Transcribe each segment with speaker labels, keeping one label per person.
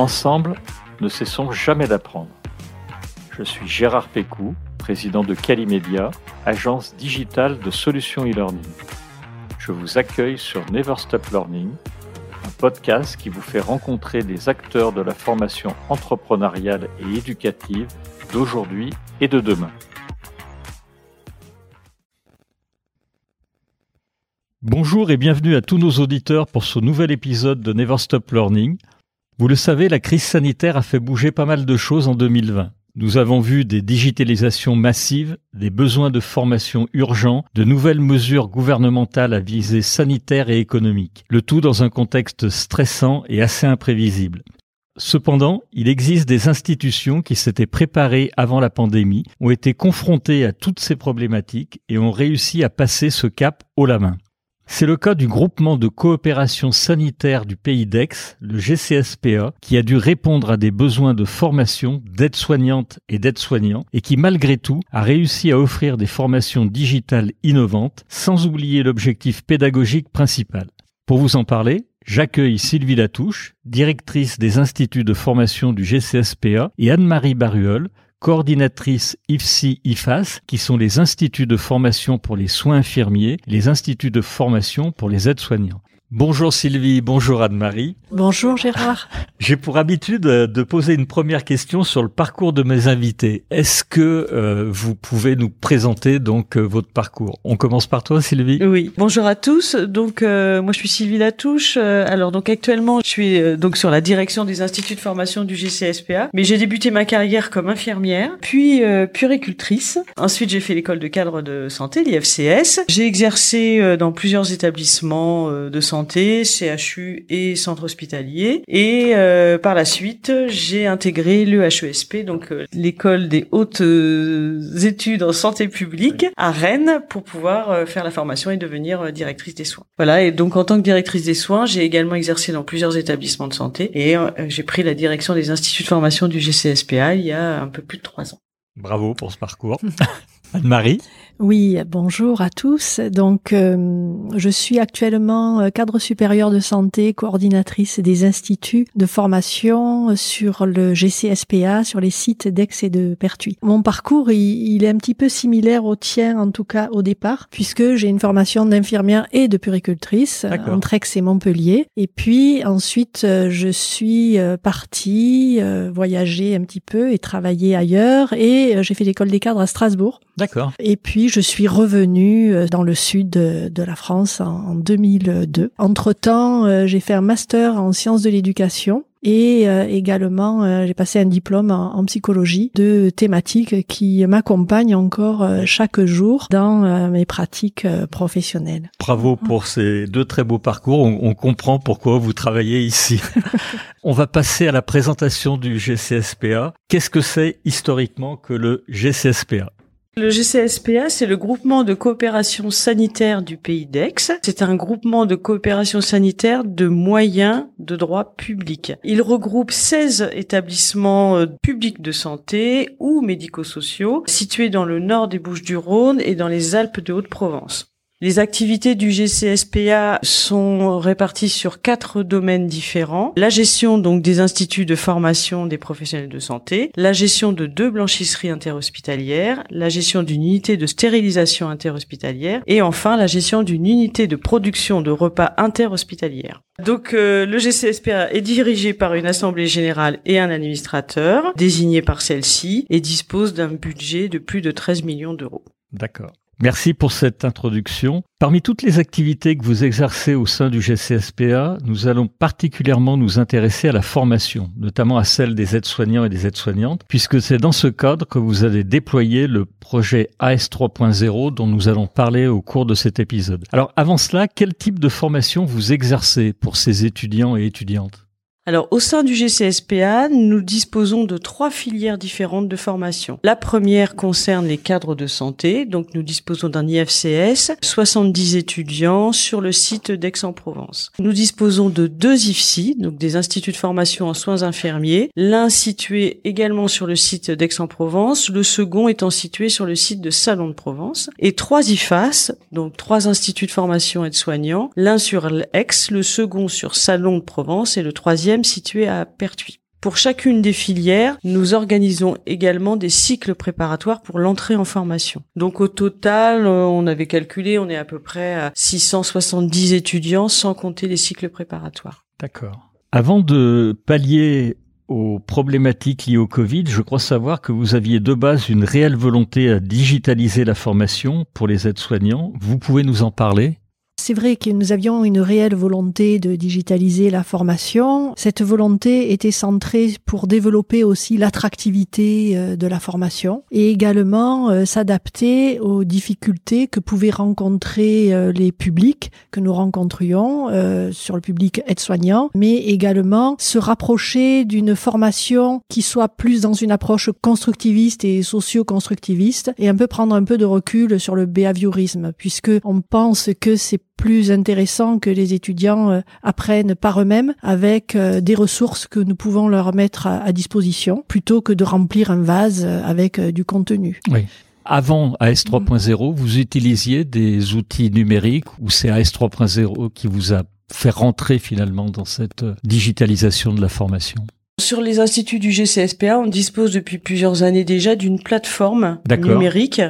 Speaker 1: Ensemble, ne cessons jamais d'apprendre. Je suis Gérard Pécou, président de Calimedia, agence digitale de solutions e-learning. Je vous accueille sur Never Stop Learning, un podcast qui vous fait rencontrer des acteurs de la formation entrepreneuriale et éducative d'aujourd'hui et de demain. Bonjour et bienvenue à tous nos auditeurs pour ce nouvel épisode de Never Stop Learning. Vous le savez, la crise sanitaire a fait bouger pas mal de choses en 2020. Nous avons vu des digitalisations massives, des besoins de formation urgents, de nouvelles mesures gouvernementales à visée sanitaire et économique, le tout dans un contexte stressant et assez imprévisible. Cependant, il existe des institutions qui s'étaient préparées avant la pandémie, ont été confrontées à toutes ces problématiques et ont réussi à passer ce cap haut la main. C'est le cas du groupement de coopération sanitaire du pays d'Aix, le GCSPA, qui a dû répondre à des besoins de formation d'aides-soignantes et d'aides-soignants et qui malgré tout a réussi à offrir des formations digitales innovantes sans oublier l'objectif pédagogique principal. Pour vous en parler, J'accueille Sylvie Latouche, directrice des instituts de formation du GCSPA, et Anne-Marie Baruol, coordinatrice IFSI-IFAS, qui sont les instituts de formation pour les soins infirmiers, les instituts de formation pour les aides-soignants. Bonjour Sylvie, bonjour Anne-Marie.
Speaker 2: Bonjour Gérard.
Speaker 1: J'ai pour habitude euh, de poser une première question sur le parcours de mes invités. Est-ce que euh, vous pouvez nous présenter donc euh, votre parcours? On commence par toi Sylvie.
Speaker 2: Oui. Bonjour à tous. Donc moi je suis Sylvie Latouche. alors donc actuellement je suis donc sur la direction des instituts de formation du GCSPA, mais j'ai débuté ma carrière comme infirmière, puis puricultrice. Ensuite j'ai fait l'école de cadre de santé, l'IFCS. J'ai exercé dans plusieurs établissements de santé CHU et centre hospitalier. Et euh, par la suite, j'ai intégré le HESP, donc euh, l'école des hautes euh, études en santé publique à Rennes pour pouvoir faire la formation et devenir directrice des soins. Voilà, et donc en tant que directrice des soins, j'ai également exercé dans plusieurs établissements de santé et j'ai pris la direction des instituts de formation du GCSPA il y a un peu plus de trois ans.
Speaker 1: Bravo pour ce parcours. Anne-Marie
Speaker 3: oui, bonjour à tous. Donc, euh, je suis actuellement euh, cadre supérieur de santé, coordinatrice des instituts de formation sur le GCSPA, sur les sites d'Aix et de Pertuis. Mon parcours, il, est un petit peu similaire au tien, en tout cas au départ, puisque j'ai une formation d'infirmière et de puricultrice entre Aix et Montpellier. Et puis ensuite, euh, je suis partie voyager un petit peu et travailler ailleurs. Et j'ai fait l'école des cadres à Strasbourg.
Speaker 1: D'accord.
Speaker 3: Et puis je suis revenue euh, dans le sud de, la France en, 2002. Entre-temps, euh, j'ai fait un master en sciences de l'éducation et euh, également j'ai passé un diplôme en, psychologie de thématiques qui m'accompagnent encore chaque jour dans mes pratiques professionnelles.
Speaker 1: Bravo pour ces deux très beaux parcours. On, on comprend pourquoi vous travaillez ici. on va passer à la présentation du GCSPA. Qu'est-ce que c'est historiquement que le GCSPA
Speaker 2: le GCSPA, c'est le groupement de coopération sanitaire du pays d'Aix. C'est un groupement de coopération sanitaire de moyens de droit public. Il regroupe 16 établissements euh, publics de santé ou médico-sociaux situés dans le nord des Bouches-du-Rhône et dans les Alpes de Haute-Provence. Les activités du GCSPA sont réparties sur quatre domaines différents. La gestion donc des instituts de formation des professionnels de santé, la gestion de deux blanchisseries interhospitalières, la gestion d'une unité de stérilisation interhospitalière et enfin la gestion d'une unité de production de repas interhospitalière. Donc euh, le GCSPA est dirigé par une assemblée générale et un administrateur désigné par celle-ci et dispose d'un budget de plus de 13 millions d'euros.
Speaker 1: D'accord. Merci pour cette introduction. Parmi toutes les activités que vous exercez au sein du GCSPA, nous allons particulièrement nous intéresser à la formation, notamment à celle des aides-soignants et des aides-soignantes, puisque c'est dans ce cadre que vous allez déployer le projet AS 3.0 dont nous allons parler au cours de cet épisode. Alors avant cela, quel type de formation vous exercez pour ces étudiants et étudiantes?
Speaker 2: Alors, au sein du GCSPA, nous disposons de trois filières différentes de formation. La première concerne les cadres de santé. Donc, nous disposons d'un IFCS, 70 étudiants sur le site d'Aix-en-Provence. Nous disposons de deux IFSI, donc des instituts de formation en soins infirmiers. L'un situé également sur le site d'Aix-en-Provence, le second étant situé sur le site de Salon de Provence. Et trois IFAS, donc trois instituts de formation aide-soignants. L'un sur l'Aix, le second sur Salon de Provence et le troisième situé à Pertuis. Pour chacune des filières, nous organisons également des cycles préparatoires pour l'entrée en formation. Donc au total, euh, on avait calculé, on est à peu près à 670 étudiants sans compter les cycles préparatoires.
Speaker 1: D'accord. Avant de pallier aux problématiques liées au Covid, je crois savoir que vous aviez de base une réelle volonté à digitaliser la formation pour les aides-soignants. Vous pouvez nous en parler?
Speaker 3: C'est vrai que nous avions une réelle volonté de digitaliser la formation. Cette volonté était centrée pour développer aussi l'attractivité euh, de la formation et également euh, s'adapter aux difficultés que pouvaient rencontrer euh, les publics que nous rencontrions sur le public aide-soignant, mais également se rapprocher d'une formation qui soit plus dans une approche constructiviste et socio-constructiviste et un peu prendre un peu de recul sur le behaviorisme puisque on pense que c'est plus intéressant que les étudiants euh, apprennent par eux-mêmes avec euh, des ressources que nous pouvons leur mettre à, disposition plutôt que de remplir un vase euh, avec du contenu.
Speaker 1: Oui. Avant AS 3.0, vous utilisiez des outils numériques ou c'est AS 3.0 qui vous a fait rentrer finalement dans cette digitalisation de la formation?
Speaker 2: Sur les instituts du GCSPA, on dispose depuis plusieurs années déjà d'une plateforme numérique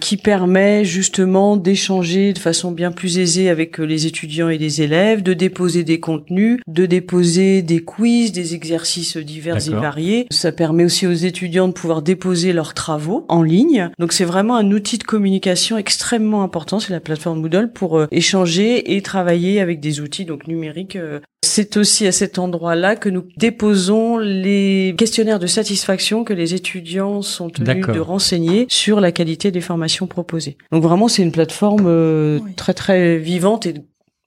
Speaker 2: qui permet justement d'échanger de façon bien plus aisée avec euh, les étudiants et les élèves, de déposer des contenus, de déposer des quiz, des exercices divers et variés. Ça permet aussi aux étudiants de pouvoir déposer leurs travaux en ligne. Donc c'est vraiment un outil de communication extrêmement important, c'est la plateforme Moodle pour euh, échanger et travailler avec des outils donc numériques euh, c'est aussi à cet endroit-là que nous déposons les questionnaires de satisfaction que les étudiants sont tenus de renseigner sur la qualité des formations proposées. Donc vraiment, c'est une plateforme euh, très très vivante et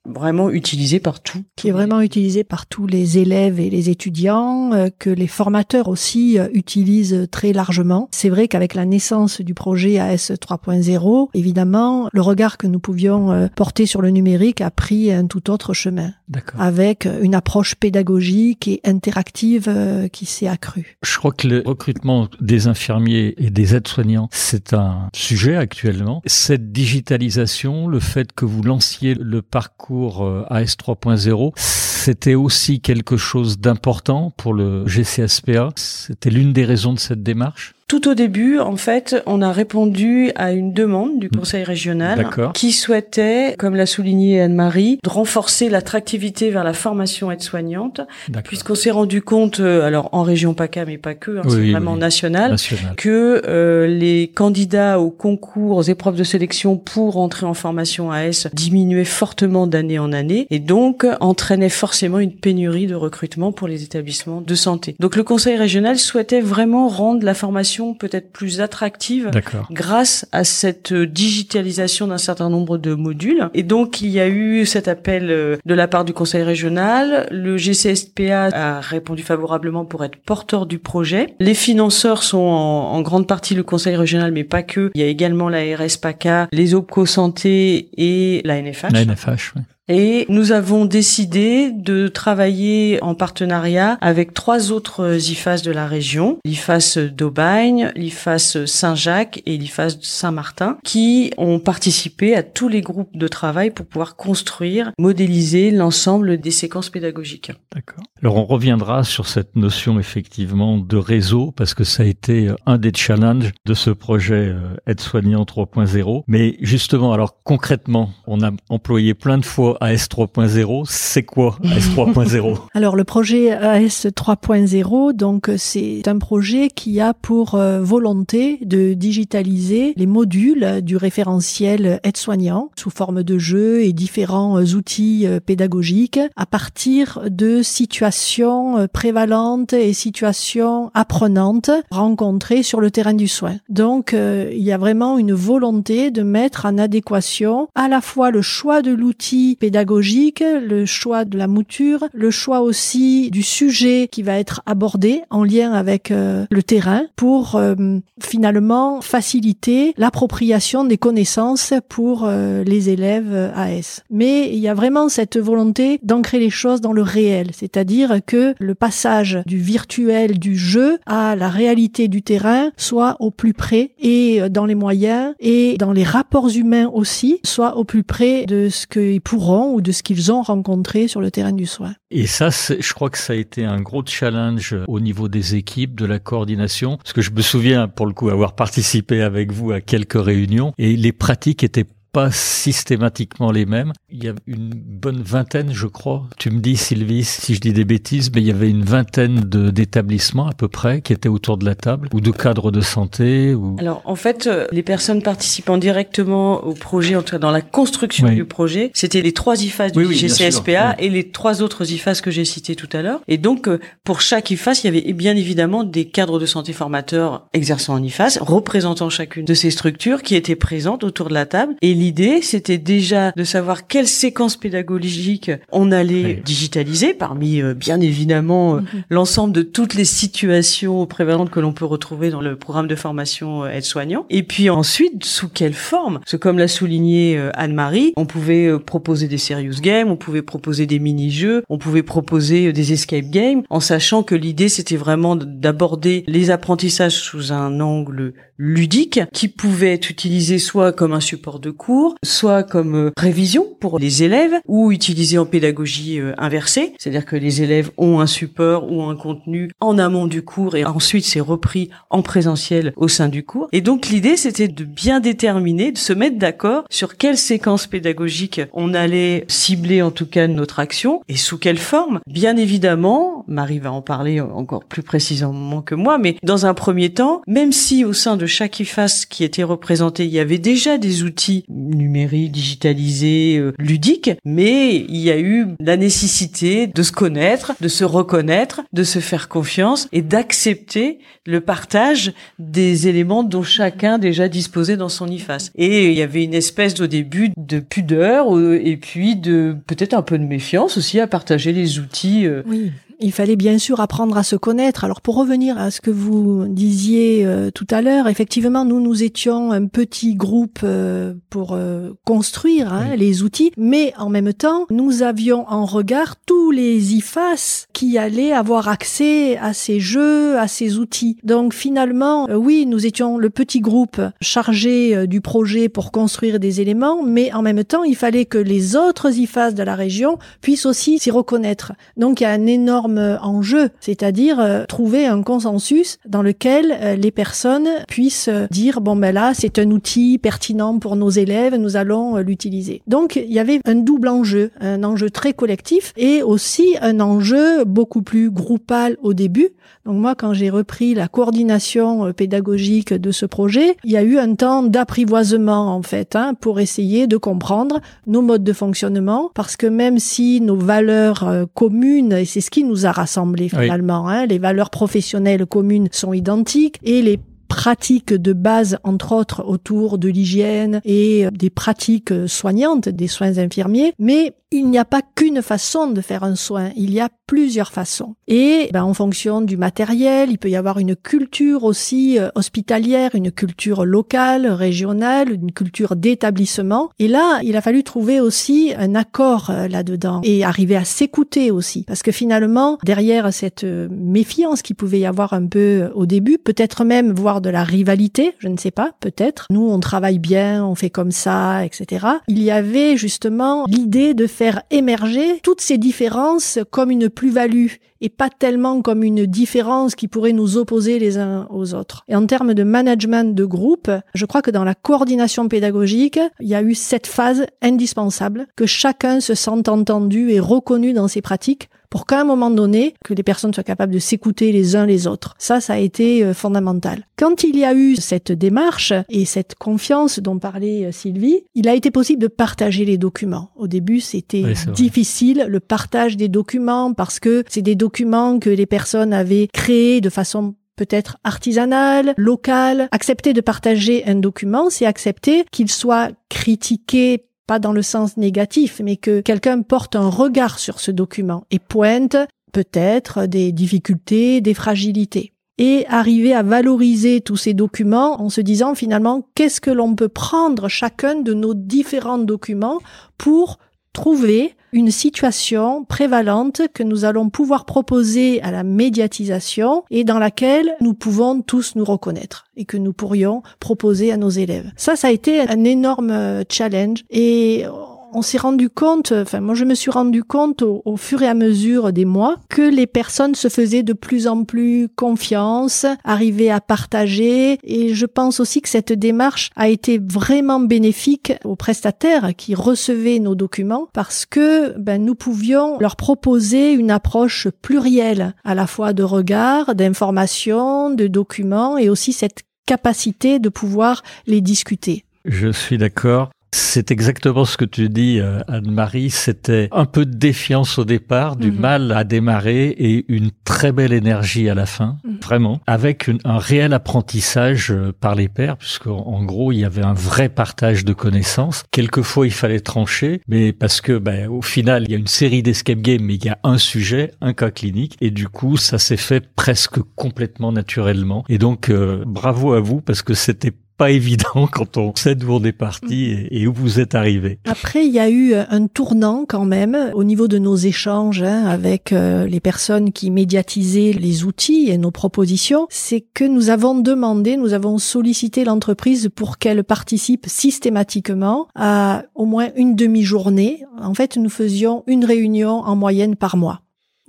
Speaker 2: vraiment utilisé par tout.
Speaker 3: Qui est vraiment utilisé par tous les élèves et les étudiants, euh, que les formateurs aussi euh, utilisent très largement. C'est vrai qu'avec la naissance du projet AS 3.0, évidemment, le regard que nous pouvions euh, porter sur le numérique a pris un tout autre chemin. Avec une approche pédagogique et interactive qui s'est accrue.
Speaker 1: Je crois que le recrutement des infirmiers et des aides-soignants, c'est un sujet actuellement. Cette digitalisation, le fait que vous lanciez le parcours euh, AS 3.0, c'était aussi quelque chose d'important pour le GCSPA. C'était l'une des raisons de cette démarche.
Speaker 2: Tout au début, en fait, on a répondu à une demande du Conseil régional qui souhaitait, comme l'a souligné Anne-Marie, de renforcer l'attractivité vers la formation aide-soignante, puisqu'on s'est rendu compte, euh, alors en région PACA, mais pas que, hein, c'est vraiment national, que euh, les candidats aux concours, aux épreuves de sélection pour entrer en formation AS diminuaient fortement d'année en année, et donc entraînaient forcément une pénurie de recrutement pour les établissements de santé. Donc le Conseil régional souhaitait vraiment rendre la formation peut-être plus attractive grâce à cette digitalisation d'un certain nombre de modules. Et donc, il y a eu cet appel euh, de la part du Conseil régional. Le GCSPA a répondu favorablement pour être porteur du projet. Les financeurs sont en, grande partie le Conseil régional, mais pas que. Il y a également la RSPACA, les OPCO Santé et la NFH.
Speaker 1: La NFH, oui.
Speaker 2: Et nous avons décidé de travailler en partenariat avec trois autres IFAS de la région, l'IFAS d'Aubagne, l'IFAS Saint-Jacques et l'IFAS Saint-Martin, qui ont participé à tous les groupes de travail pour pouvoir construire, modéliser l'ensemble des séquences pédagogiques.
Speaker 1: D'accord. Alors on reviendra sur cette notion effectivement de réseau parce que ça a été un des challenges de ce projet euh, aide-soignant 3.0. Mais justement, alors concrètement, on a employé plein de fois AS 3.0, c'est quoi AS 3.0
Speaker 3: Alors le projet AS 3.0, donc c'est un projet qui a pour euh, volonté de digitaliser les modules du référentiel aide-soignant sous forme de jeux et différents euh, outils euh, pédagogiques à partir de situations prévalentes et situations apprenantes rencontrées sur le terrain du soin. Donc il y a vraiment une volonté de mettre en adéquation à la fois le choix de l'outil pédagogique pédagogique, le choix de la mouture, le choix aussi du sujet qui va être abordé en lien avec euh, le terrain pour euh, finalement faciliter l'appropriation des connaissances pour euh, les élèves AS. Mais il y a vraiment cette volonté d'ancrer les choses dans le réel, c'est-à-dire que le passage du virtuel du jeu à la réalité du terrain soit au plus près et dans les moyens et dans les rapports humains aussi, soit au plus près de ce qu'ils pourront ou de ce qu'ils ont rencontré sur le terrain du soin.
Speaker 1: Et ça, je crois que ça a été un gros challenge au niveau des équipes, de la coordination, parce que je me souviens, pour le coup, avoir participé avec vous à quelques réunions, et les pratiques étaient pas systématiquement les mêmes. Il y a une bonne vingtaine, je crois. Tu me dis, Sylvie, si je dis des bêtises, mais il y avait une vingtaine d'établissements à peu près qui étaient autour de la table ou de cadres de santé. Ou...
Speaker 2: Alors, en fait, euh, les personnes participant directement au projet, en tout cas dans la construction du projet, c'était les trois IFAS du GCSPA et les trois autres IFAS que j'ai cités tout à l'heure. Et donc, euh, pour chaque IFAS, il y avait bien évidemment des cadres de santé formateurs exerçant en IFAS, représentant chacune de ces structures qui étaient présentes autour de la table. Et l'idée, c'était déjà de savoir quelle séquence pédagogique on allait digitaliser parmi euh, bien évidemment euh, mhm. l'ensemble de toutes les situations prévalentes que l'on peut retrouver dans le programme de formation euh, aide-soignant. Et puis ensuite, sous quelle forme? Parce que comme l'a souligné Anne-Marie, on pouvait proposer des serious games, on pouvait proposer des mini-jeux, on pouvait proposer des escape games, en sachant que l'idée c'était vraiment d'aborder les apprentissages sous un angle ludique qui pouvait être utilisé soit comme un support de cours, soit comme euh, révision pour les élèves ou utilisé en pédagogie euh, inversée, c'est-à-dire que les élèves ont un support ou un contenu en amont du cours et ensuite c'est repris en présentiel au sein du cours. Et donc l'idée c'était de bien déterminer, de se mettre d'accord sur quelle séquence pédagogique on allait cibler en tout cas notre action et sous quelle forme. Bien évidemment, Marie va en parler encore plus précisément que moi, mais dans un premier temps, même si au sein de chaque IFAS qui était représenté, il y avait déjà des outils numériques, digitalisés, euh, ludiques, mais il y a eu la nécessité de se connaître, de se reconnaître, de se faire confiance et d'accepter le partage des éléments dont chacun déjà disposait dans son IFAS. Et il y avait une espèce au début de pudeur euh, et puis de peut-être un peu de méfiance aussi à partager les outils.
Speaker 3: Euh, oui. Il fallait bien sûr apprendre à se connaître. Alors pour revenir à ce que vous disiez euh, tout à l'heure, effectivement, nous nous étions un petit groupe euh, pour euh, construire hein, les outils, mais en même temps, nous avions en regard tous les IFAS qui allaient avoir accès à ces jeux, à ces outils. Donc finalement, oui, nous étions le petit groupe chargé du projet pour construire des éléments, mais en même temps, il fallait que les autres IFAS de la région puissent aussi s'y reconnaître. Donc il y a un énorme en jeu, c'est-à-dire euh, trouver un consensus dans lequel euh, les personnes puissent euh, dire bon ben là c'est un outil pertinent pour nos élèves, nous allons l'utiliser. Donc il y avait un double enjeu, un enjeu très collectif et aussi un enjeu beaucoup plus groupal au début. Donc moi quand j'ai repris la coordination pédagogique de ce projet, il y a eu un temps d'apprivoisement en fait hein, pour essayer de comprendre nos modes de fonctionnement parce que même si nos valeurs communes et c'est ce qui nous a rassemblés finalement. Hein. Les valeurs professionnelles communes sont identiques et les pratiques de base, entre autres, autour de l'hygiène et des pratiques soignantes, des soins infirmiers, mais il n'y a pas qu'une façon de faire un soin, il y a plusieurs façons. Et ben, en fonction du matériel, il peut y avoir une culture aussi euh, hospitalière, une culture locale, régionale, une culture d'établissement. Et là, il a fallu trouver aussi un accord euh, là-dedans et arriver à s'écouter aussi. Parce que finalement, derrière cette euh, méfiance qui pouvait y avoir un peu au début, peut-être même de la rivalité, je ne sais pas, peut-être. Nous, on travaille bien, on fait comme ça, etc. Il y avait justement l'idée de faire émerger toutes ces différences comme une plus-value et pas tellement comme une différence qui pourrait nous opposer les uns aux autres. Et en termes de management de groupe, je crois que dans la coordination pédagogique, il y a eu cette phase indispensable, que chacun se sente entendu et reconnu dans ses pratiques pour qu'à un moment donné, que les personnes soient capables de s'écouter les uns les autres. Ça, ça a été euh, fondamental. Quand il y a eu cette démarche et cette confiance dont parlait euh, Sylvie, il a été possible de partager les documents. Au début, c'était difficile, le partage des documents, parce que c'est des documents que les personnes avaient créés de façon peut-être artisanale, locale. Accepter de partager un document, c'est accepter qu'il soit critiqué pas dans le sens négatif, mais que quelqu'un porte un regard sur ce document et pointe peut-être des difficultés, des fragilités. Et arriver à valoriser tous ces documents en se disant finalement qu'est-ce que l'on peut prendre chacun de nos différents documents pour trouver une situation prévalente que nous allons pouvoir proposer à la médiatisation et dans laquelle nous pouvons tous nous reconnaître et que nous pourrions proposer à nos élèves. Ça, ça a été un énorme challenge et on s'est rendu compte, enfin moi je me suis rendu compte au, fur et à mesure des mois que les personnes se faisaient de plus en plus confiance, arrivaient à partager et je pense aussi que cette démarche a été vraiment bénéfique aux prestataires qui recevaient nos documents parce que ben, nous pouvions leur proposer une approche plurielle à la fois de regard, d'information, de documents et aussi cette capacité de pouvoir les discuter.
Speaker 1: Je suis d'accord. C'est exactement ce que tu dis, euh, Anne-Marie. C'était un peu de défiance au départ, du mhm. mal à démarrer et une très belle énergie à la fin, mhm. vraiment, avec un réel apprentissage euh, par les pairs, puisqu'en gros, il y avait un vrai partage de connaissances. Quelquefois, il fallait trancher, mais parce que, ben, au final, il y a une série d'escape games, mais il y a un sujet, un cas clinique, et du coup, ça s'est fait presque complètement naturellement. Et donc, euh, bravo à vous, parce que c'était pas évident quand on sait d'où on est parti mm. et, où vous êtes arrivé.
Speaker 3: Après, il y a eu un tournant quand même au niveau de nos échanges hein, avec euh, les personnes qui médiatisaient les outils et nos propositions. C'est que nous avons demandé, nous avons sollicité l'entreprise pour qu'elle participe systématiquement à au moins une demi-journée. En fait, nous faisions une réunion en moyenne par mois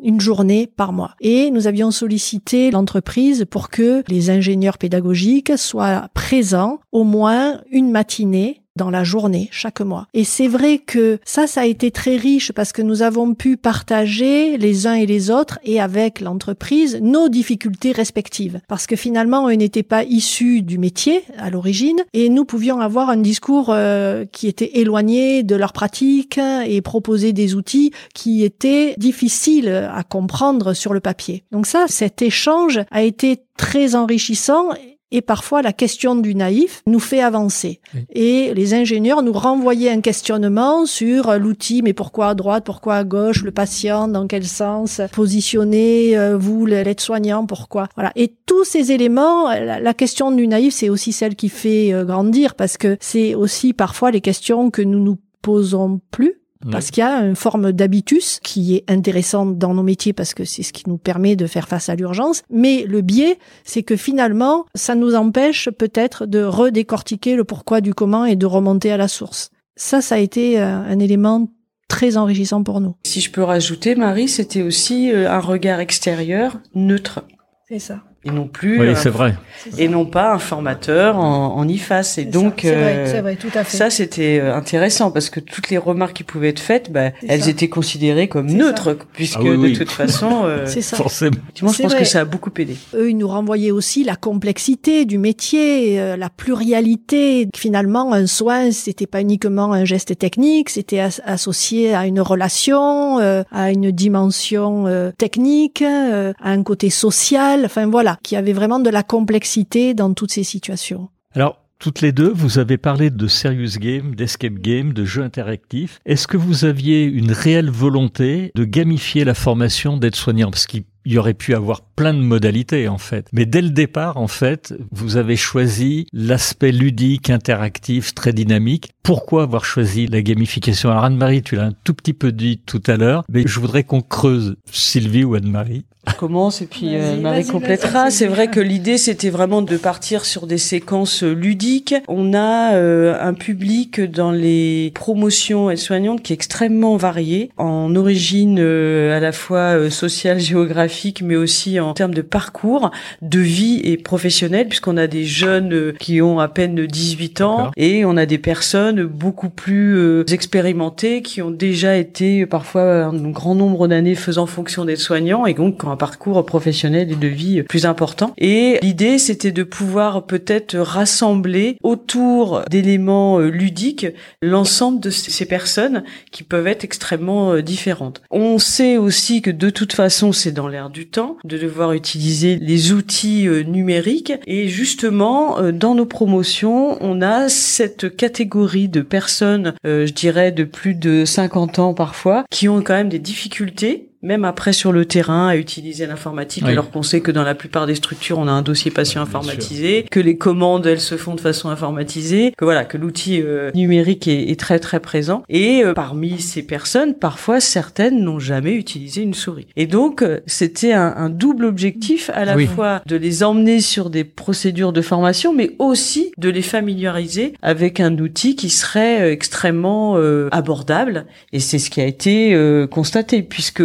Speaker 3: une journée par mois. Et nous avions sollicité l'entreprise pour que les ingénieurs pédagogiques soient présents au moins une matinée dans la journée, chaque mois. Et c'est vrai que ça, ça a été très riche parce que nous avons pu partager les uns et les autres et avec l'entreprise nos difficultés respectives. Parce que finalement, on n'était pas issus du métier à l'origine et nous pouvions avoir un discours euh, qui était éloigné de leur pratique et proposer des outils qui étaient difficiles à comprendre sur le papier. Donc ça, cet échange a été très enrichissant et parfois, la question du naïf nous fait avancer. Et les ingénieurs nous renvoyaient un questionnement sur l'outil, mais pourquoi à droite, pourquoi à gauche, le patient, dans quel sens, positionner, euh, vous, l'aide-soignant, pourquoi? Voilà. Et tous ces éléments, la, question du naïf, c'est aussi celle qui fait euh, grandir parce que c'est aussi parfois les questions que nous nous posons plus parce qu'il y a une forme d'habitus qui est intéressante dans nos métiers parce que c'est ce qui nous permet de faire face à l'urgence. Mais le biais, c'est que finalement, ça nous empêche peut-être de redécortiquer le pourquoi du comment et de remonter à la source. Ça, ça a été euh, un élément très enrichissant pour nous.
Speaker 2: Si je peux rajouter, Marie, c'était aussi euh, un regard extérieur neutre.
Speaker 3: C'est ça
Speaker 2: et non plus
Speaker 1: oui, euh, c'est vrai.
Speaker 2: et non pas un formateur en, en IFAS. Et donc
Speaker 3: ça, vrai, euh, vrai, tout à fait.
Speaker 2: ça c'était euh, intéressant parce que toutes les remarques qui pouvaient être faites bah, elles étaient considérées comme neutres puisque ah de toute façon
Speaker 3: c'est ça.
Speaker 1: forcément.
Speaker 2: je pense que ça a beaucoup aidé.
Speaker 3: Eux ils nous renvoyaient aussi la complexité du métier la pluralité finalement un soin c'était pas uniquement un geste technique c'était associé à une relation à une dimension technique à un côté social. Enfin voilà qui avait vraiment de la complexité dans toutes ces situations.
Speaker 1: Alors, toutes les deux, vous avez parlé de serious game, d'escape game, de jeux interactifs. Est-ce que vous aviez une réelle volonté de gamifier la formation d'aide-soignant Parce qu'il y aurait pu avoir plein de modalités en fait. Mais dès le départ, en fait, vous avez choisi l'aspect ludique, interactif, très dynamique. Pourquoi avoir choisi la gamification? Alors Anne-Marie, tu l'as un tout petit peu dit tout à l'heure, mais je voudrais qu'on creuse Sylvie ou Anne-Marie
Speaker 2: commence et puis euh, Marie complétera. C'est vrai que l'idée c'était vraiment de partir sur des séquences ludiques. On a euh, un public dans les promotions aides-soignantes qui est extrêmement varié en origine euh, à la fois sociale, géographique, mais aussi en termes de parcours, de vie et professionnel, puisqu'on a des jeunes qui ont à peine 18 ans et on a des personnes beaucoup plus expérimentées qui ont déjà été parfois un grand nombre d'années faisant fonction d'aide-soignant et donc un parcours professionnel et de vie plus important. Et l'idée, c'était de pouvoir peut-être rassembler autour d'éléments euh, ludiques l'ensemble de ces personnes qui peuvent être extrêmement euh, différentes. On sait aussi que de toute façon, c'est dans du temps de devoir utiliser les outils euh, numériques. Et justement, dans nos promotions, on a cette catégorie de personnes, je dirais, de plus de 50 ans parfois, qui ont quand même des difficultés même après sur le terrain, à utiliser l'informatique, alors qu'on sait que dans la plupart des structures, on a un dossier patient informatisé, que les commandes, elles se font de façon informatisée, que voilà, que l'outil euh, numérique est, est, très très présent. Et euh, parmi ces personnes, parfois certaines n'ont jamais utilisé une souris. Et donc, euh, c'était un, un, double objectif à la fois de les emmener sur des procédures de formation, mais aussi de les familiariser avec un outil qui serait extrêmement abordable. Et c'est ce qui a été constaté, puisque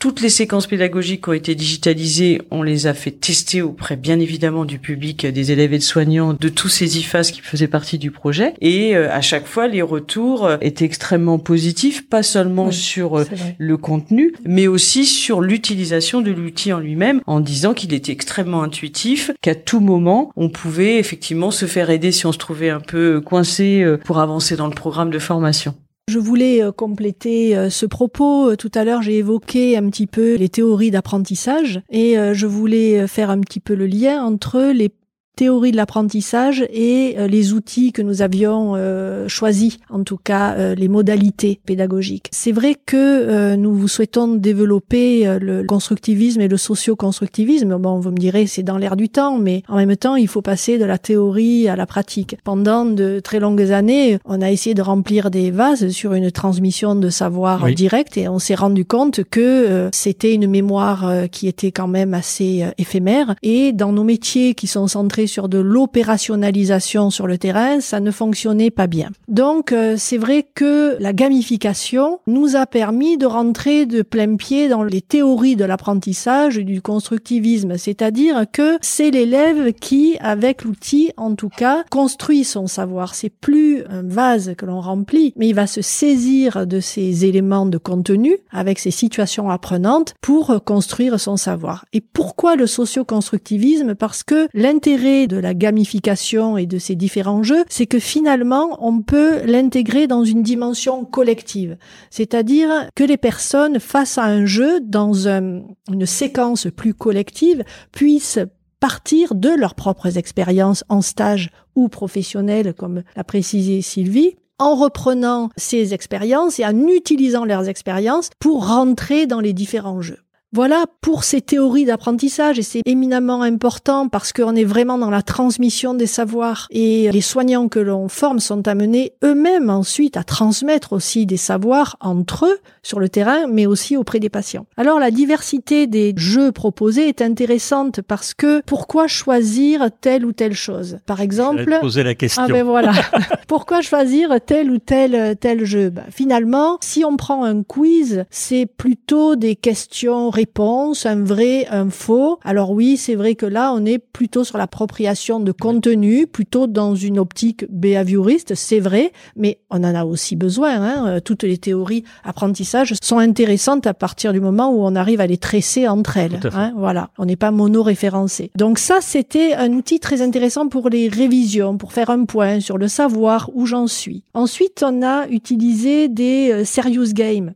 Speaker 2: toutes les séquences pédagogiques ont été digitalisées, on les a fait tester auprès bien évidemment du public, des élèves et de soignants, de tous ces IFAS qui faisaient partie du projet. Et euh, à chaque fois, les retours euh, étaient extrêmement positifs, pas seulement sur euh, le contenu, mais aussi sur l'utilisation de l'outil en lui-même, en disant qu'il était extrêmement intuitif, qu'à tout moment, on pouvait effectivement se faire aider si on se trouvait un peu coincé pour avancer dans le programme de formation.
Speaker 3: Je voulais euh, compléter euh, ce propos. Euh, tout à l'heure, j'ai évoqué un petit peu les théories d'apprentissage et je voulais faire un petit peu le lien entre les théorie de l'apprentissage et euh, les outils que nous avions euh, choisis, en tout cas euh, les modalités pédagogiques. C'est vrai que nous souhaitons développer le constructivisme et le socio-constructivisme. Bon, vous me direz, c'est dans l'air du temps, mais en même temps, il faut passer de la théorie à la pratique. Pendant de très longues années, on a essayé de remplir des vases sur une transmission de savoir direct et on s'est rendu compte que c'était une mémoire qui était quand même assez éphémère et dans nos métiers qui sont centrés sur de l'opérationnalisation sur le terrain, ça ne fonctionnait pas bien. Donc euh, c'est vrai que la gamification nous a permis de rentrer de plein pied dans les théories de l'apprentissage et du constructivisme, c'est-à-dire que c'est l'élève qui, avec l'outil en tout cas, construit son savoir. C'est plus un vase que l'on remplit, mais il va se saisir de ces éléments de contenu avec ces situations apprenantes pour construire son savoir. Et pourquoi le socio-constructivisme? Parce que l'intérêt de la gamification et de ces différents jeux, c'est que finalement, on peut l'intégrer dans une dimension collective. C'est-à-dire que les personnes, face à un jeu, dans une séquence plus collective, puissent partir de leurs propres expériences en stage ou professionnelles, comme l'a précisé Sylvie, en reprenant ces expériences et en utilisant leurs expériences pour rentrer dans les différents jeux. Voilà pour ces théories d'apprentissage et c'est éminemment important parce qu'on est vraiment dans la transmission des savoirs et les soignants que l'on forme sont amenés eux-mêmes ensuite à transmettre aussi des savoirs entre eux sur le terrain mais aussi auprès des patients. Alors la diversité des jeux proposés est intéressante parce que pourquoi choisir telle ou telle chose? Par exemple,
Speaker 1: poser la question.
Speaker 3: Ah ben voilà. pourquoi choisir tel ou tel tel jeu? Ben, Finalement, si on prend un quiz, c'est plutôt des questions réponse, un vrai, un faux. Alors oui, c'est vrai que là, on est plutôt sur l'appropriation de contenu, plutôt dans une optique behavioriste, c'est vrai, mais on en a aussi besoin. Hein. Euh, toutes les théories apprentissage sont intéressantes à partir du moment où on arrive à les tresser entre elles. Hein. Voilà, on n'est pas mono-référencé. Donc ça, c'était un outil très intéressant pour les révisions, pour faire un point sur le savoir où j'en suis. Ensuite, on a utilisé des euh, serious games.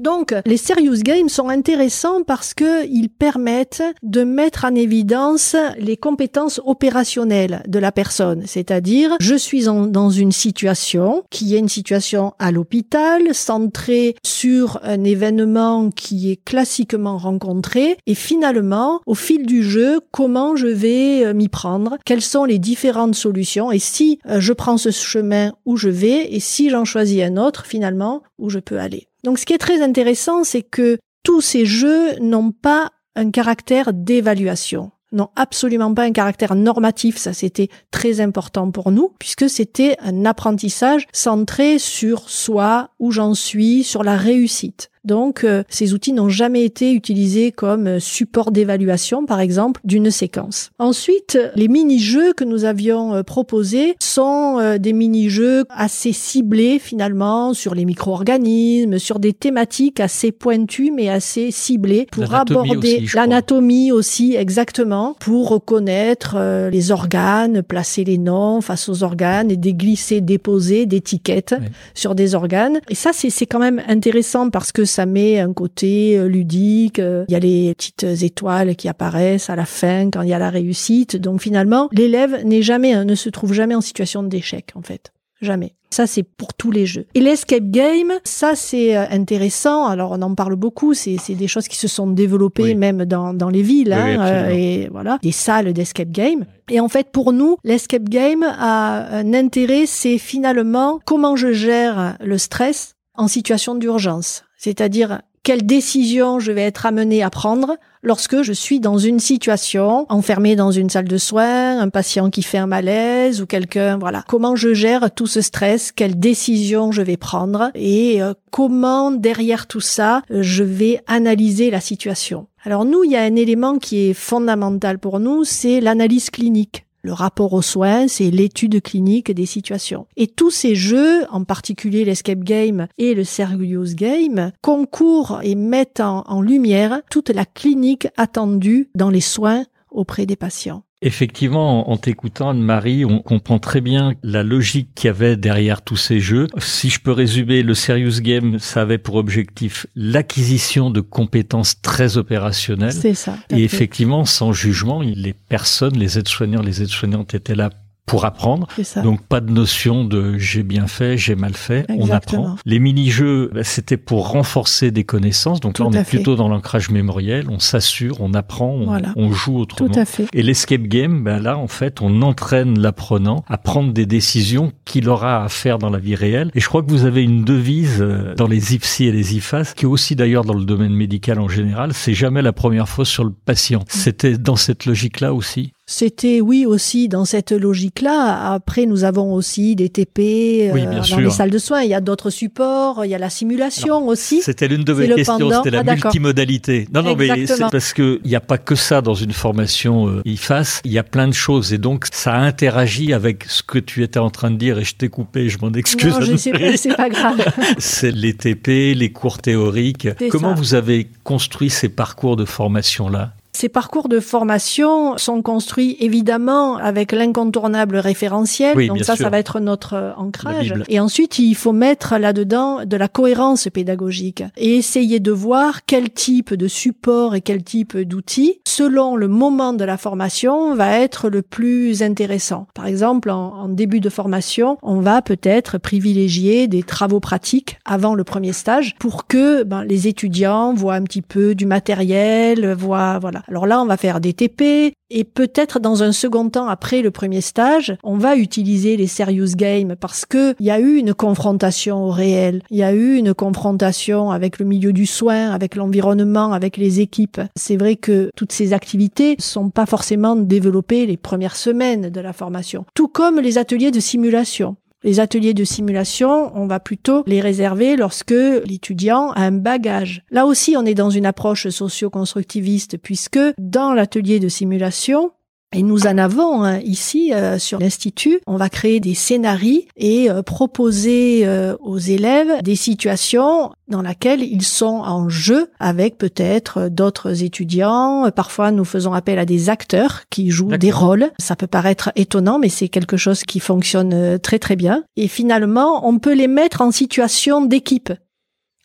Speaker 3: Donc, les serious games sont intéressants parce que ils permettent de mettre en évidence les compétences opérationnelles de la personne. C'est-à-dire, je suis dans une situation qui est une situation à l'hôpital, centrée sur un événement qui est classiquement rencontré. Et finalement, au fil du jeu, comment je vais euh, m'y prendre? Quelles sont les différentes solutions? Et si euh, je prends ce chemin où je vais, et si j'en choisis un autre, finalement, où je peux aller. Donc ce qui est très intéressant, c'est que tous ces jeux n'ont pas un caractère d'évaluation n'ont absolument pas un caractère normatif, ça c'était très important pour nous, puisque c'était un apprentissage centré sur soi, où j'en suis, sur la réussite. Donc, euh, ces outils n'ont jamais été utilisés comme euh, support d'évaluation, par exemple, d'une séquence. Ensuite, les mini-jeux que nous avions euh, proposés sont des mini-jeux assez ciblés finalement sur les micro-organismes, sur des thématiques assez pointues mais assez ciblées pour aborder l'anatomie aussi, exactement, pour reconnaître les organes, placer les noms face aux organes et déglisser, déposer d'étiquettes sur des organes. Et ça, c'est quand même intéressant parce que ça met un côté euh, ludique. Euh, il y a les petites étoiles qui apparaissent à la fin quand il y a la réussite. Donc finalement, l'élève n'est jamais, ne se trouve jamais en situation d'échec en fait. Jamais. Ça, c'est pour tous les jeux. Et l'escape game, ça, c'est euh, intéressant. Alors, on en parle beaucoup. C'est des choses qui se sont développées même dans, dans les villes. hein, et voilà, des salles d'escape game. Et en fait, pour nous, l'escape game a un intérêt, c'est finalement comment je gère le stress en situation d'urgence. C'est-à-dire quelle décision je vais être amené à prendre lorsque je suis dans une situation enfermée dans une salle de soins, un patient qui fait un malaise ou quelqu'un, voilà. Comment je gère tout ce stress, quelle décision je vais prendre? Et euh, comment derrière tout ça, je vais analyser la situation? Alors nous, il y a un élément qui est fondamental pour nous, c'est l'analyse clinique. Le rapport aux soins, c'est l'étude clinique des situations. Et tous ces jeux, en particulier l'escape game et le serious game, concourent et mettent en, en lumière toute la clinique attendue dans les soins auprès des patients.
Speaker 1: Effectivement, en t'écoutant, Anne-Marie, on comprend très bien la logique qu'il y avait derrière tous ces jeux. Si je peux résumer, le Serious Game, ça avait pour objectif l'acquisition de compétences très opérationnelles.
Speaker 3: C'est ça.
Speaker 1: Et effectivement, sans jugement, les personnes, les aides-soignants, les aides-soignantes étaient là pour apprendre. Donc pas de notion de j'ai bien fait, j'ai mal fait,
Speaker 3: Exactement.
Speaker 1: on apprend. Les mini-jeux, bah, c'était pour renforcer des connaissances. Donc
Speaker 3: Tout
Speaker 1: là, on est
Speaker 3: fait.
Speaker 1: plutôt dans l'ancrage mémoriel, on s'assure, on apprend, on,
Speaker 3: Voilà.
Speaker 1: on joue autrement.
Speaker 3: Tout à fait.
Speaker 1: Et l'escape game, ben là, en fait, on entraîne l'apprenant à prendre des décisions qu'il aura à faire dans la vie réelle. Et je crois que vous avez une devise euh, dans les IFSI et les IFAS, qui est aussi d'ailleurs dans le domaine médical en général, c'est jamais la première fois sur le patient.
Speaker 3: Mm.
Speaker 1: C'était dans cette logique-là aussi?
Speaker 3: C'était oui aussi dans cette logique-là. Après, nous avons aussi des TP
Speaker 1: Oui,
Speaker 3: euh,
Speaker 1: bien
Speaker 3: dans
Speaker 1: sûr.
Speaker 3: les salles de soins. Il y a d'autres supports. Il y a la simulation aussi.
Speaker 1: C'était l'une de mes questions, c'était la
Speaker 3: Ah,
Speaker 1: multimodalité. Non, non, mais c'est parce que il n'y a pas que ça dans une formation euh, IFAS, il y a plein de choses et donc ça interagit avec ce que tu étais en train de dire et je t'ai coupé, je m'en excuse.
Speaker 3: non, je sais pas, c'est pas grave.
Speaker 1: C'est les TP, les cours théoriques. Comment
Speaker 3: ça.
Speaker 1: vous avez construit ces parcours de formation-là?
Speaker 3: Ces parcours de formation sont construits évidemment avec l'incontournable référentiel.
Speaker 1: Oui,
Speaker 3: Donc ça,
Speaker 1: sûr.
Speaker 3: ça va être notre euh, ancrage. Et ensuite, il faut mettre là-dedans de la cohérence pédagogique et essayer de voir quel type de support et quel type d'outils, selon le moment de la formation, va être le plus intéressant. Par exemple, en, en début de formation, on va peut-être privilégier des travaux pratiques avant le premier stage pour que ben, les étudiants voient un petit peu du matériel, voient voilà. Alors là, on va faire des TP et peut-être dans un second temps après le premier stage, on va utiliser les serious games parce que il y a eu une confrontation au réel, il y a eu une confrontation avec le milieu du soin, avec l'environnement, avec les équipes. C'est vrai que toutes ces activités sont pas forcément développées les premières semaines de la formation, tout comme les ateliers de simulation. Les ateliers de simulation, on va plutôt les réserver lorsque l'étudiant a un bagage. Là aussi, on est dans une approche socio-constructiviste puisque dans l'atelier de simulation, et nous en avons hein, ici euh, sur l'Institut. On va créer des scénarios et euh, proposer euh, aux élèves des situations dans lesquelles ils sont en jeu avec peut-être d'autres étudiants. Parfois, nous faisons appel à des acteurs qui jouent des rôles. Ça peut paraître étonnant, mais c'est quelque chose qui fonctionne très très bien. Et finalement, on peut les mettre en situation d'équipe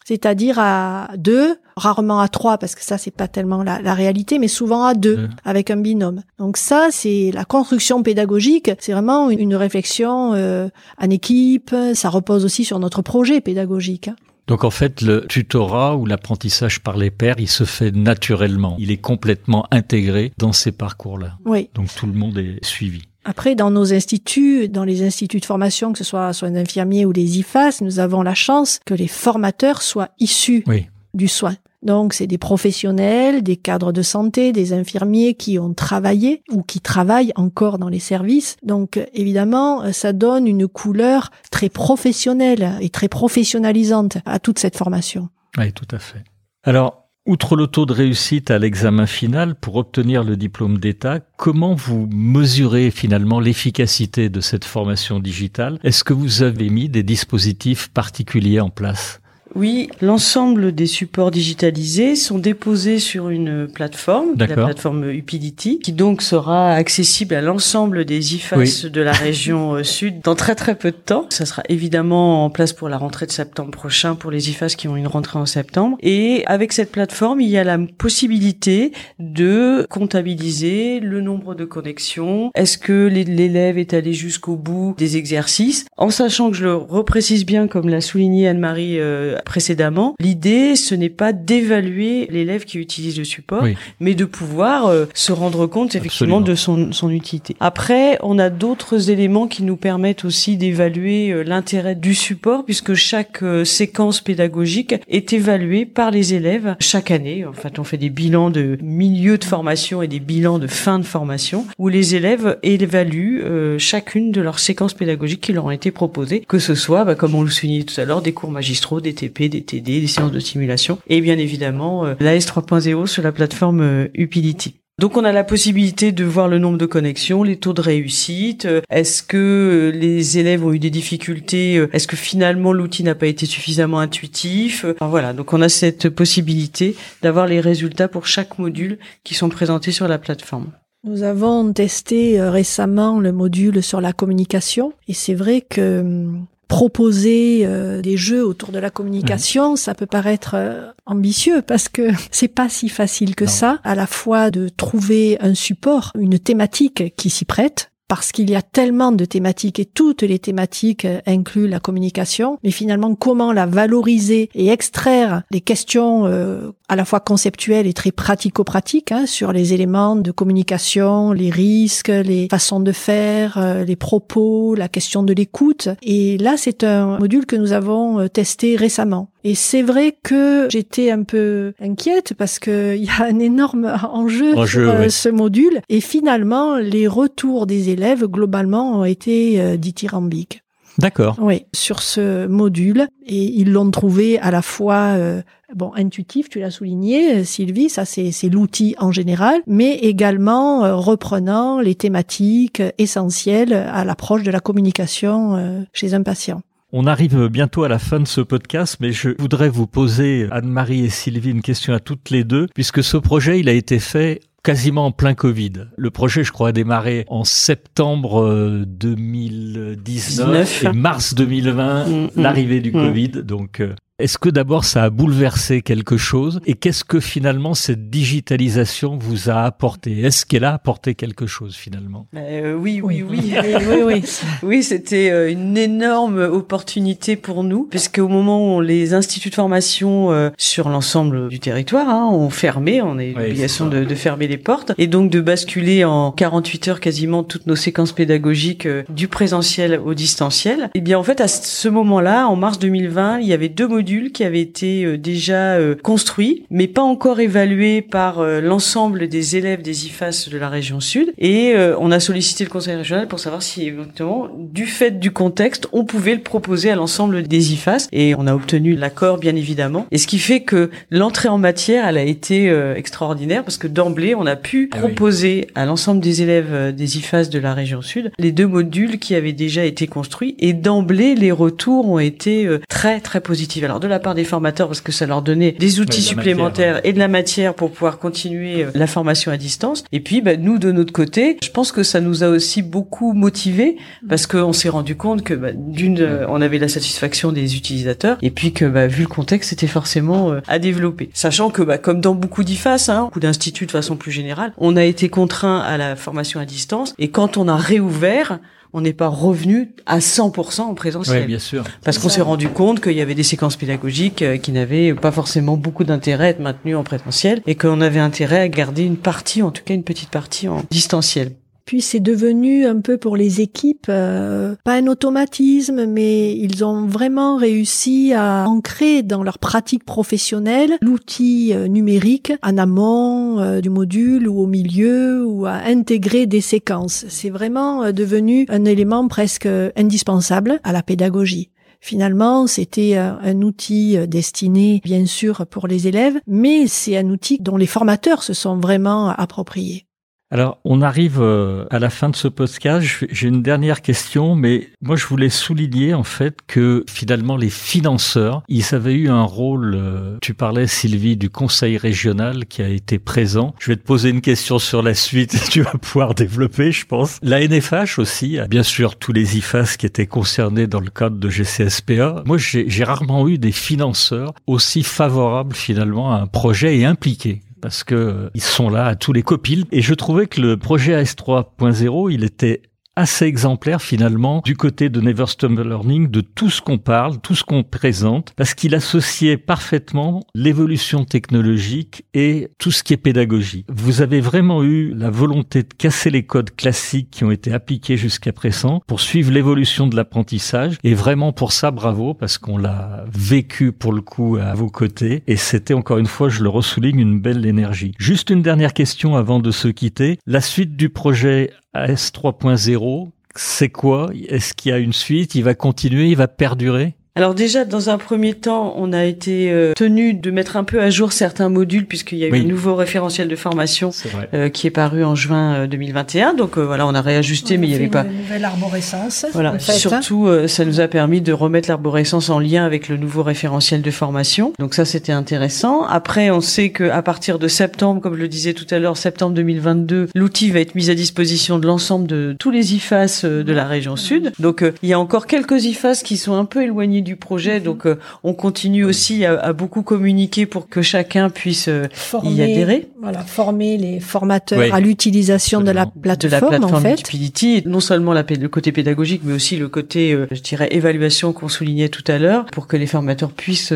Speaker 3: c'est-à-dire à deux, rarement à trois, parce que ça c'est pas tellement la, la réalité, mais souvent à deux,
Speaker 1: Deux.
Speaker 3: avec un binôme. Donc ça, c'est la construction pédagogique, c'est vraiment une, une réflexion euh, en équipe, ça repose aussi sur notre projet pédagogique. hein.
Speaker 1: Donc en fait, le tutorat ou l'apprentissage par les pairs, il se fait naturellement. Il est complètement intégré dans ces parcours-là.
Speaker 3: Oui.
Speaker 1: Donc tout le monde est suivi.
Speaker 3: Après, dans nos instituts, dans les instituts de formation, que ce soit soins d'infirmiers ou les IFAS, nous avons la chance que les formateurs soient issus
Speaker 1: Oui.
Speaker 3: du soin. Donc, c'est des professionnels, des cadres de santé, des infirmiers qui ont travaillé ou qui travaillent encore dans les services. Donc, évidemment, ça donne une couleur très professionnelle et très professionnalisante à toute cette formation.
Speaker 1: Oui, tout à fait. Alors, outre le taux de réussite à l'examen final, pour obtenir le diplôme d'État, comment vous mesurez finalement l'efficacité de cette formation digitale? Est-ce que vous avez mis des dispositifs particuliers en place?
Speaker 2: Oui, l'ensemble des supports digitalisés sont déposés sur une plateforme, la plateforme Upidity, qui donc sera accessible à l'ensemble des IFAS de la région euh, sud dans très très peu de temps. Ça sera évidemment en place pour la rentrée de septembre prochain pour les IFAS qui ont une rentrée en septembre. Et avec cette plateforme, il y a la possibilité de comptabiliser le nombre de connexions. Est-ce que l'élève est allé jusqu'au bout des exercices? En sachant que je le reprécise bien, comme l'a souligné Anne-Marie euh, précédemment, l'idée, ce n'est pas d'évaluer l'élève qui utilise le support, mais de pouvoir euh, se rendre compte effectivement de son, son utilité. Après, on a d'autres éléments qui nous permettent aussi d'évaluer euh, l'intérêt du support, puisque chaque euh, séquence pédagogique est évaluée par les élèves chaque année. En fait, on fait des bilans de milieu de formation et des bilans de fin de formation, où les élèves évaluent chacune de leurs séquences pédagogiques qui leur ont été proposées, que ce soit, bah, comme on le soulignait tout à l'heure, des cours magistraux, des des TD, des séances de simulation et bien évidemment euh, l'AS 3.0 sur la plateforme euh, Upility. Donc on a la possibilité de voir le nombre de connexions, les taux de réussite, euh, est-ce que les élèves ont eu des difficultés, est-ce que finalement l'outil n'a pas été suffisamment intuitif. Enfin, voilà, donc on a cette possibilité d'avoir les résultats pour chaque module qui sont présentés sur la plateforme.
Speaker 3: Nous avons testé récemment le module sur la communication et c'est vrai que hum, proposer euh, des jeux autour de la communication, ça peut paraître euh, ambitieux parce que c'est pas si facile que ça, à la fois de trouver un support, une thématique qui s'y prête, parce qu'il y a tellement de thématiques et toutes les thématiques euh, incluent la communication, mais finalement comment la valoriser et extraire les questions euh, à la fois conceptuelles et très pratico-pratiques hein, sur les éléments de communication, les risques, les façons de faire, euh, les propos, la question de l'écoute. Et là, c'est un module que nous avons testé récemment. Et c'est vrai que j'étais un peu inquiète parce que il y a un énorme enjeu, sur euh, ce module. Et finalement, les retours des élèves globalement ont été euh, dithyrambiques.
Speaker 1: D'accord.
Speaker 3: Oui, sur ce module. Et ils l'ont trouvé à la fois euh, bon intuitif, tu l'as souligné, Sylvie, ça c'est l'outil en général, mais également reprenant les thématiques essentielles à l'approche de la communication chez un patient.
Speaker 1: On arrive bientôt à la fin de ce podcast, mais je voudrais vous poser, Anne-Marie et Sylvie, une question à toutes les deux, puisque ce projet, il a été fait quasiment en plein Covid. Le projet, je crois, a démarré en septembre 2019 euh, et mars 2020, mm, mm. l'arrivée du mm. Covid. Donc, euh, est-ce que d'abord ça a bouleversé quelque chose et qu'est-ce que finalement cette digitalisation vous a apporté? Est-ce qu'elle a apporté quelque chose finalement?
Speaker 2: Euh, Oui, oui, oui, oui, oui, oui. c'était euh, une énorme opportunité pour nous parce qu'au moment où les instituts de formation euh, sur l'ensemble du territoire hein, ont fermé, on a eu l'obligation de, de, fermer les portes et donc de basculer en 48 heures quasiment toutes nos séquences pédagogiques du présentiel au distanciel. Et eh bien en fait à ce moment-là, en mars 2020, il y avait deux modules qui avait été euh, déjà euh, construit, mais pas encore évalué par euh, l'ensemble des élèves des IFAS de la région sud. Et on a sollicité le conseil régional pour savoir si éventuellement, du fait du contexte, on pouvait le proposer à l'ensemble des IFAS. Et on a obtenu l'accord, bien évidemment. Et ce qui fait que l'entrée en matière, elle a été extraordinaire parce que d'emblée, on a pu ah proposer à l'ensemble des élèves des IFAS de la région sud les deux modules qui avaient déjà été construits. Et d'emblée, les retours ont été très, très positifs. Alors, de la part des formateurs parce que ça leur donnait des outils supplémentaires et de la matière pour pouvoir continuer euh, la formation à distance. Et puis, bah, nous, de notre côté, je pense que ça nous a aussi beaucoup motivés parce qu'on s'est rendu compte que bah, d'une, euh, on avait la satisfaction des utilisateurs et puis que bah, vu le contexte, c'était forcément euh, à développer. Sachant que, bah, comme dans beaucoup d'IFAS, hein, beaucoup d'instituts de façon plus générale, on a été contraint à la formation à distance et quand on a réouvert, on n'est pas revenu à 100% en présentiel.
Speaker 1: Oui, bien sûr.
Speaker 2: Parce qu'on s'est rendu compte qu'il y avait des séquences pédagogiques euh, qui n'avaient pas forcément beaucoup d'intérêt à être maintenues en présentiel et qu'on avait intérêt à garder une partie, en tout cas une petite partie en distanciel.
Speaker 3: Puis c'est devenu un peu pour les équipes, euh, pas un automatisme, mais ils ont vraiment réussi à ancrer dans leur pratique professionnelle l'outil euh, numérique en amont euh, du module ou au milieu ou à intégrer des séquences. C'est vraiment devenu un élément presque indispensable à la pédagogie. Finalement, c'était un, outil destiné, bien sûr, pour les élèves, mais c'est un outil dont les formateurs se sont vraiment appropriés.
Speaker 1: Alors, on arrive euh, à la fin de ce podcast. J'ai une dernière question, mais moi, je voulais souligner en fait que finalement, les financeurs, ils avaient eu un rôle. Euh, tu parlais, Sylvie, du conseil régional qui a été présent. Je vais te poser une question sur la suite. Tu vas pouvoir développer, je pense. La NFH aussi, bien sûr, tous les IFAS qui étaient concernés dans le cadre de GCSPA. Moi, j'ai rarement eu des financeurs aussi favorables finalement à un projet et impliqués parce que euh, ils sont là à tous les copiles. Et je trouvais que le projet AS 3.0, il était assez exemplaire finalement du côté de Never Stop Learning de tout ce qu'on parle, tout ce qu'on présente, parce qu'il associait parfaitement l'évolution technologique et tout ce qui est pédagogie. Vous avez vraiment eu la volonté de casser les codes classiques qui ont été appliqués jusqu'à présent pour suivre l'évolution de l'apprentissage et vraiment pour ça bravo parce qu'on l'a vécu pour le coup à vos côtés et c'était encore une fois, je le ressouligne, une belle énergie. Juste une dernière question avant de se quitter. La suite du projet AS 3.0, c'est quoi? Est-ce qu'il y a une suite? Il va continuer Il va perdurer?
Speaker 2: Alors déjà, dans un premier temps, on a été euh, tenu de mettre un peu à jour certains modules puisqu'il y a eu un nouveau référentiel de formation euh, qui est paru en juin 2021. Euh, Donc voilà, on a réajusté, mais il n'y avait pas
Speaker 3: une nouvelle arborescence.
Speaker 2: Voilà, hein. surtout ça nous a permis de remettre l'arborescence en lien avec le nouveau référentiel de formation. Donc ça, c'était intéressant. Après, on sait que à partir de septembre, comme je le disais tout à l'heure, septembre 2022, l'outil va être mis à disposition de l'ensemble de tous les IFAS de la région sud. Donc il y a encore quelques IFAS qui sont un peu éloignés du du projet. Mhm. Donc, euh, on continue aussi à, beaucoup communiquer pour que chacun puisse euh, y adhérer.
Speaker 3: Voilà, former les formateurs à l'utilisation de la plateforme, de la plateforme en fait.
Speaker 2: non seulement la, le côté pédagogique, mais aussi le côté, euh, je dirais, évaluation qu'on soulignait tout à l'heure, pour que les formateurs puissent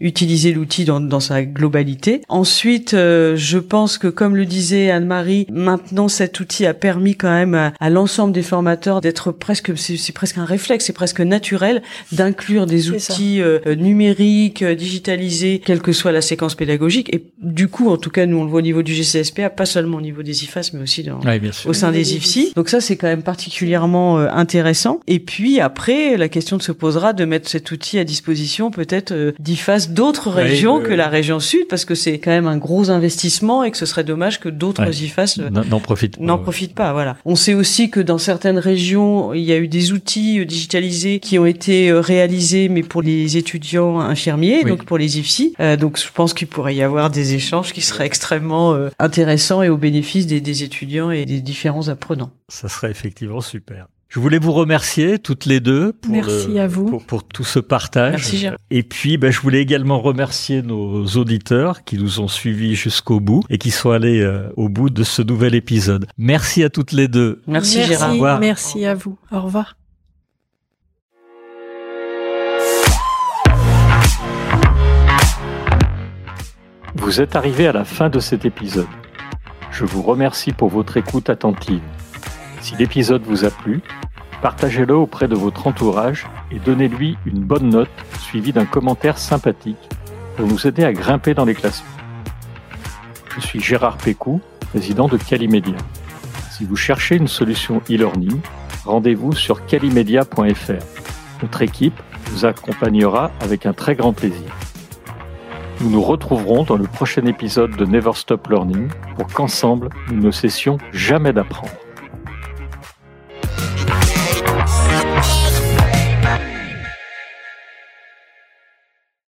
Speaker 2: utiliser l'outil dans, dans, sa globalité. Ensuite, je pense que, comme le disait Anne-Marie, maintenant cet outil a permis quand même à, à l'ensemble des formateurs d'être presque, c'est presque un réflexe, c'est presque naturel d'inclure des outils euh, numériques, euh, digitalisés, quelle que soit la séquence pédagogique. Et du coup, en tout cas, nous on au niveau du GCSPA, pas seulement au niveau des IFAS, mais aussi dans, au sein des IFSI. Donc ça, c'est quand même particulièrement euh, intéressant. Et puis après, la question se posera de mettre cet outil à disposition peut-être d'IFAS d'autres régions que la région sud, parce que c'est quand même un gros investissement et que ce serait dommage que d'autres IFAS
Speaker 1: n'en profitent
Speaker 2: pas. N'en profitent pas. Voilà. On sait aussi que dans certaines régions, il y a eu des outils digitalisés qui ont été réalisés mais pour les étudiants infirmiers, donc pour les IFSI. Euh, donc je pense qu'il pourrait y avoir des échanges qui seraient extrêmement euh, intéressants et au bénéfice des, des étudiants et des différents apprenants.
Speaker 1: Ça serait effectivement super. Je voulais vous remercier toutes les deux pour,
Speaker 3: Merci à vous.
Speaker 1: Pour, pour, tout ce partage.
Speaker 2: Merci,
Speaker 1: et puis, ben, je voulais également remercier nos auditeurs qui nous ont suivis jusqu'au bout et qui sont allés euh, au bout de ce nouvel épisode. Merci à toutes les deux.
Speaker 2: Merci,
Speaker 3: Merci
Speaker 2: Gérard.
Speaker 3: Merci à vous. Au revoir.
Speaker 1: Vous êtes arrivé à la fin de cet épisode. Je vous remercie pour votre écoute attentive. Si l'épisode vous a plu, partagez-le auprès de votre entourage et donnez-lui une bonne note suivie d'un commentaire sympathique pour nous aider à grimper dans les classements. Je suis Gérard Pécou, président de Calimedia. Si vous cherchez une solution e-learning, rendez-vous sur calimedia.fr. Notre équipe vous accompagnera avec un très grand plaisir. Nous nous retrouverons dans le prochain épisode de Never Stop Learning pour qu'ensemble, nous ne cessions jamais d'apprendre.